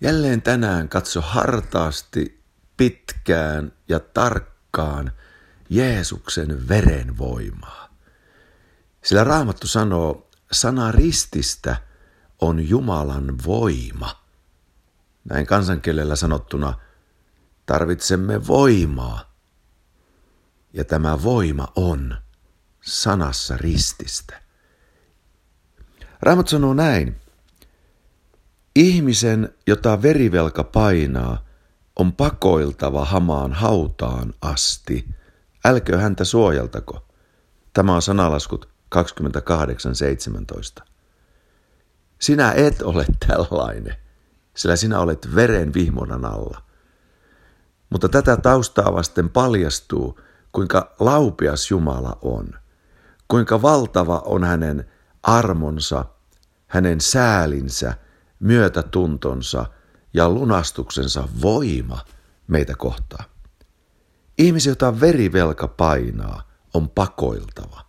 Jälleen tänään katso hartaasti, pitkään ja tarkkaan Jeesuksen veren voimaa. Sillä Raamattu sanoo, sana rististä on Jumalan voima. Näin kansankielellä sanottuna tarvitsemme voimaa. Ja tämä voima on sanassa rististä. Raamattu sanoo näin. Ihmisen, jota verivelka painaa, on pakoiltava hamaan hautaan asti. Älkö häntä suojeltako. Tämä on sanalaskut 28.17. Sinä et ole tällainen, sillä sinä olet veren vihmonan alla. Mutta tätä taustaa vasten paljastuu, kuinka laupias Jumala on, kuinka valtava on hänen armonsa, hänen säälinsä, myötätuntonsa ja lunastuksensa voima meitä kohtaan. Ihmisi, jota verivelka painaa, on pakoiltava.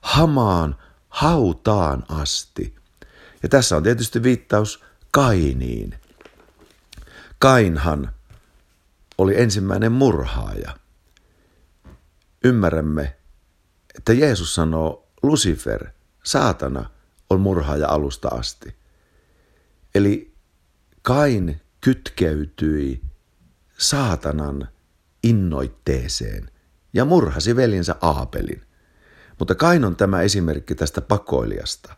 Hamaan, hautaan asti. Ja tässä on tietysti viittaus Kainiin. Kainhan oli ensimmäinen murhaaja. Ymmärrämme, että Jeesus sanoo Lucifer, saatana, on murhaaja alusta asti. Eli Kain kytkeytyi saatanan innoitteeseen ja murhasi veljensä Aapelin. Mutta Kain on tämä esimerkki tästä pakoilijasta.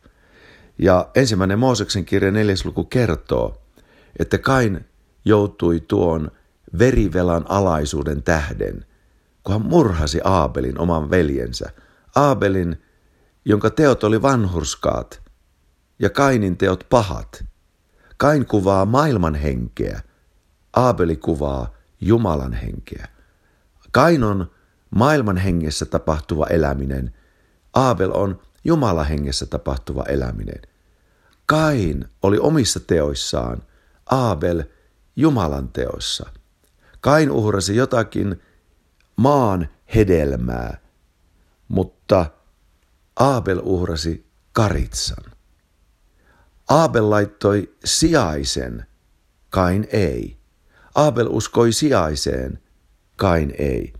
Ja ensimmäinen Mooseksen kirja neljäs luku kertoo, että Kain joutui tuon verivelan alaisuuden tähden, kun hän murhasi Aabelin oman veljensä. Aabelin, jonka teot oli vanhurskaat ja Kainin teot pahat. Kain kuvaa maailman henkeä, Aabeli kuvaa Jumalan henkeä. Kain on maailman hengessä tapahtuva eläminen, Aabel on Jumalan hengessä tapahtuva eläminen. Kain oli omissa teoissaan, Aabel Jumalan teoissa. Kain uhrasi jotakin maan hedelmää, mutta Aabel uhrasi karitsan. Aabel laittoi sijaisen, Kain ei. Aabel uskoi sijaiseen, Kain ei.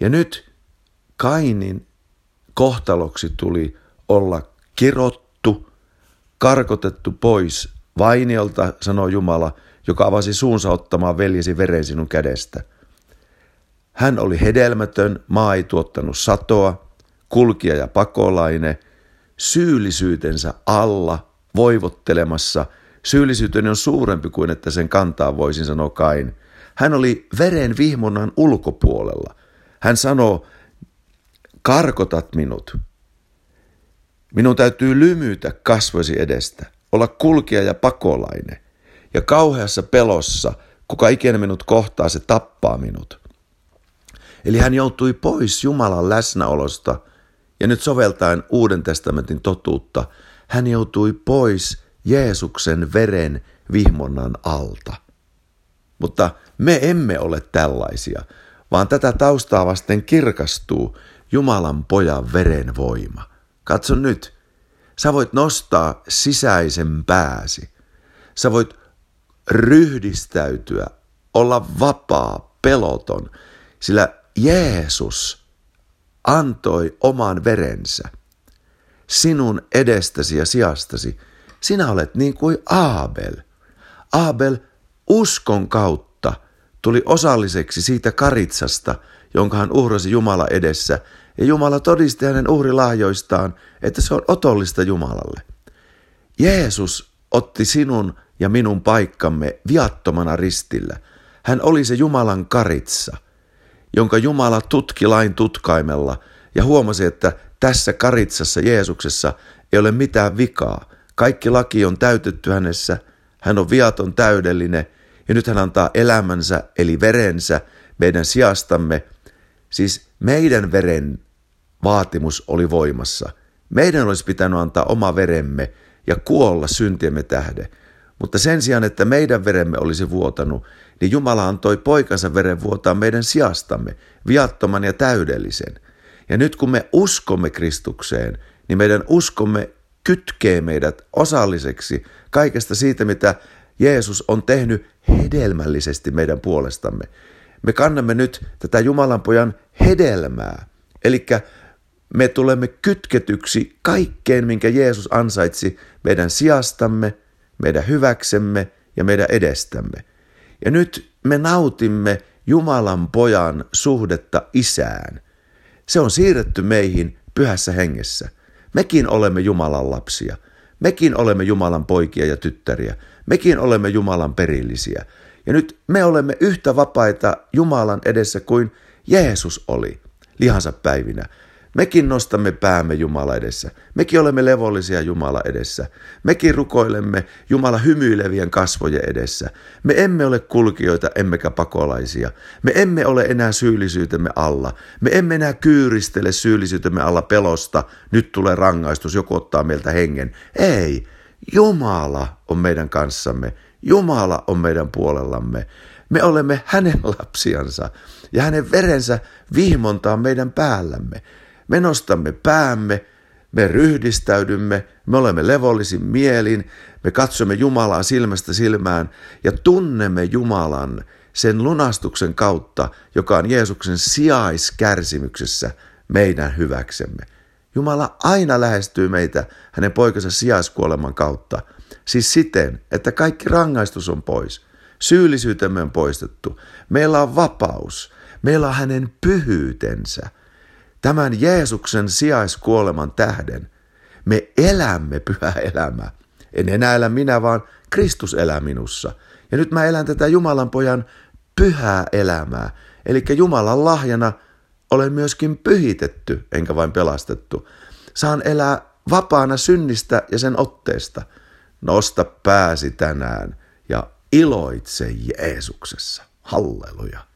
Ja nyt Kainin kohtaloksi tuli olla kirottu, karkotettu pois vainiolta, sanoo Jumala, joka avasi suunsa ottamaan veljesi veren sinun kädestä. Hän oli hedelmätön, maa ei tuottanut satoa, kulkija ja pakolainen, syyllisyytensä alla, voivottelemassa. Syyllisyyteni on suurempi kuin että sen kantaa voisin sanoa Kain. Hän oli veren vihmonnan ulkopuolella. Hän sanoo, karkotat minut. Minun täytyy lymytä kasvoisi edestä, olla kulkija ja pakolainen. Ja kauheassa pelossa, kuka ikinä minut kohtaa, se tappaa minut. Eli hän joutui pois Jumalan läsnäolosta ja nyt soveltaen Uuden testamentin totuutta, hän joutui pois Jeesuksen veren vihmonnan alta. Mutta me emme ole tällaisia, vaan tätä taustaa vasten kirkastuu Jumalan pojan veren voima. Katso nyt, sä voit nostaa sisäisen pääsi. Sä voit ryhdistäytyä, olla vapaa, peloton, sillä Jeesus antoi oman verensä sinun edestäsi ja sijastasi. Sinä olet niin kuin Aabel. Aabel uskon kautta tuli osalliseksi siitä karitsasta, jonka hän uhrasi Jumala edessä, ja Jumala todisti hänen uhrilahjoistaan, että se on otollista Jumalalle. Jeesus otti sinun ja minun paikkamme viattomana ristillä. Hän oli se Jumalan karitsa, jonka Jumala tutki lain tutkaimella ja huomasi, että tässä karitsassa Jeesuksessa ei ole mitään vikaa. Kaikki laki on täytetty hänessä, hän on viaton täydellinen ja nyt hän antaa elämänsä eli verensä meidän sijastamme. Siis meidän veren vaatimus oli voimassa. Meidän olisi pitänyt antaa oma veremme ja kuolla syntiemme tähde. Mutta sen sijaan, että meidän veremme olisi vuotanut, niin Jumala antoi poikansa veren vuotaa meidän sijastamme, viattoman ja täydellisen. Ja nyt kun me uskomme Kristukseen, niin meidän uskomme kytkee meidät osalliseksi kaikesta siitä, mitä Jeesus on tehnyt hedelmällisesti meidän puolestamme. Me kannamme nyt tätä Jumalan pojan hedelmää. Eli me tulemme kytketyksi kaikkeen, minkä Jeesus ansaitsi meidän sijastamme, meidän hyväksemme ja meidän edestämme. Ja nyt me nautimme Jumalan pojan suhdetta isään. Se on siirretty meihin pyhässä hengessä. Mekin olemme Jumalan lapsia. Mekin olemme Jumalan poikia ja tyttäriä. Mekin olemme Jumalan perillisiä. Ja nyt me olemme yhtä vapaita Jumalan edessä kuin Jeesus oli lihansa päivinä. Mekin nostamme päämme Jumala edessä. Mekin olemme levollisia Jumala edessä. Mekin rukoilemme Jumala hymyilevien kasvojen edessä. Me emme ole kulkijoita emmekä pakolaisia. Me emme ole enää syyllisyytemme alla. Me emme enää kyyristele syyllisyytemme alla pelosta. Nyt tulee rangaistus, joku ottaa meiltä hengen. Ei, Jumala on meidän kanssamme. Jumala on meidän puolellamme. Me olemme hänen lapsiansa ja hänen verensä vihmontaa meidän päällämme. Me nostamme päämme, me ryhdistäydymme, me olemme levollisin mielin, me katsomme Jumalaa silmästä silmään ja tunnemme Jumalan sen lunastuksen kautta, joka on Jeesuksen sijaiskärsimyksessä meidän hyväksemme. Jumala aina lähestyy meitä hänen poikansa sijaiskuoleman kautta, siis siten, että kaikki rangaistus on pois, syyllisyytemme on poistettu, meillä on vapaus, meillä on hänen pyhyytensä – Tämän Jeesuksen sijaiskuoleman tähden me elämme pyhä elämää. En enää elä minä, vaan Kristus elää minussa. Ja nyt mä elän tätä Jumalan pojan pyhää elämää. Eli Jumalan lahjana olen myöskin pyhitetty, enkä vain pelastettu. Saan elää vapaana synnistä ja sen otteesta. Nosta pääsi tänään ja iloitse Jeesuksessa. Halleluja.